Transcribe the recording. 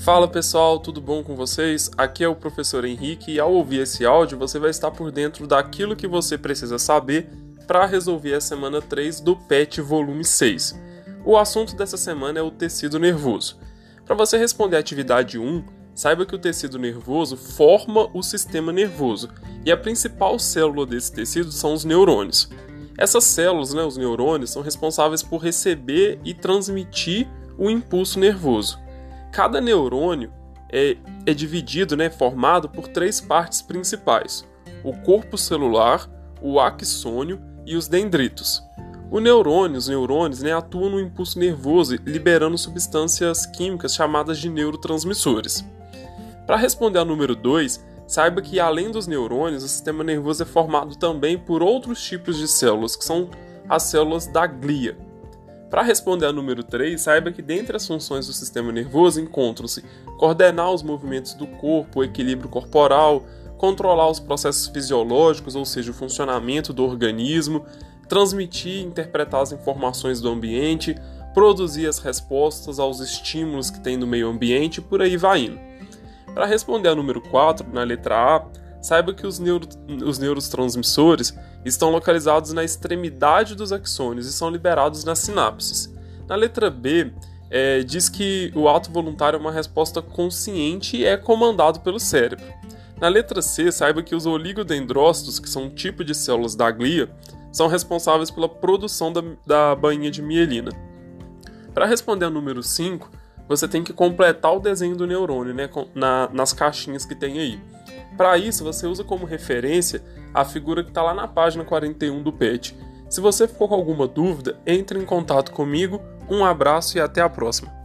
Fala pessoal, tudo bom com vocês? Aqui é o professor Henrique e ao ouvir esse áudio você vai estar por dentro daquilo que você precisa saber para resolver a semana 3 do PET volume 6. O assunto dessa semana é o tecido nervoso. Para você responder a atividade 1, saiba que o tecido nervoso forma o sistema nervoso e a principal célula desse tecido são os neurônios. Essas células, né, os neurônios, são responsáveis por receber e transmitir o impulso nervoso. Cada neurônio é, é dividido, né, formado por três partes principais: o corpo celular, o axônio e os dendritos. O neurônio, os neurônios né, atuam no impulso nervoso, liberando substâncias químicas chamadas de neurotransmissores. Para responder ao número 2, saiba que além dos neurônios, o sistema nervoso é formado também por outros tipos de células, que são as células da glia. Para responder ao número 3, saiba que dentre as funções do sistema nervoso encontram-se coordenar os movimentos do corpo, o equilíbrio corporal, controlar os processos fisiológicos, ou seja, o funcionamento do organismo, transmitir e interpretar as informações do ambiente, produzir as respostas aos estímulos que tem no meio ambiente por aí vai indo. Para responder ao número 4, na letra A, saiba que os, neuro, os neurotransmissores estão localizados na extremidade dos axônios e são liberados nas sinapses. Na letra B, é, diz que o ato voluntário é uma resposta consciente e é comandado pelo cérebro. Na letra C, saiba que os oligodendrócitos, que são um tipo de células da glia, são responsáveis pela produção da, da bainha de mielina. Para responder ao número 5, você tem que completar o desenho do neurônio né, na, nas caixinhas que tem aí. Para isso, você usa como referência a figura que está lá na página 41 do PET. Se você ficou com alguma dúvida, entre em contato comigo. Um abraço e até a próxima.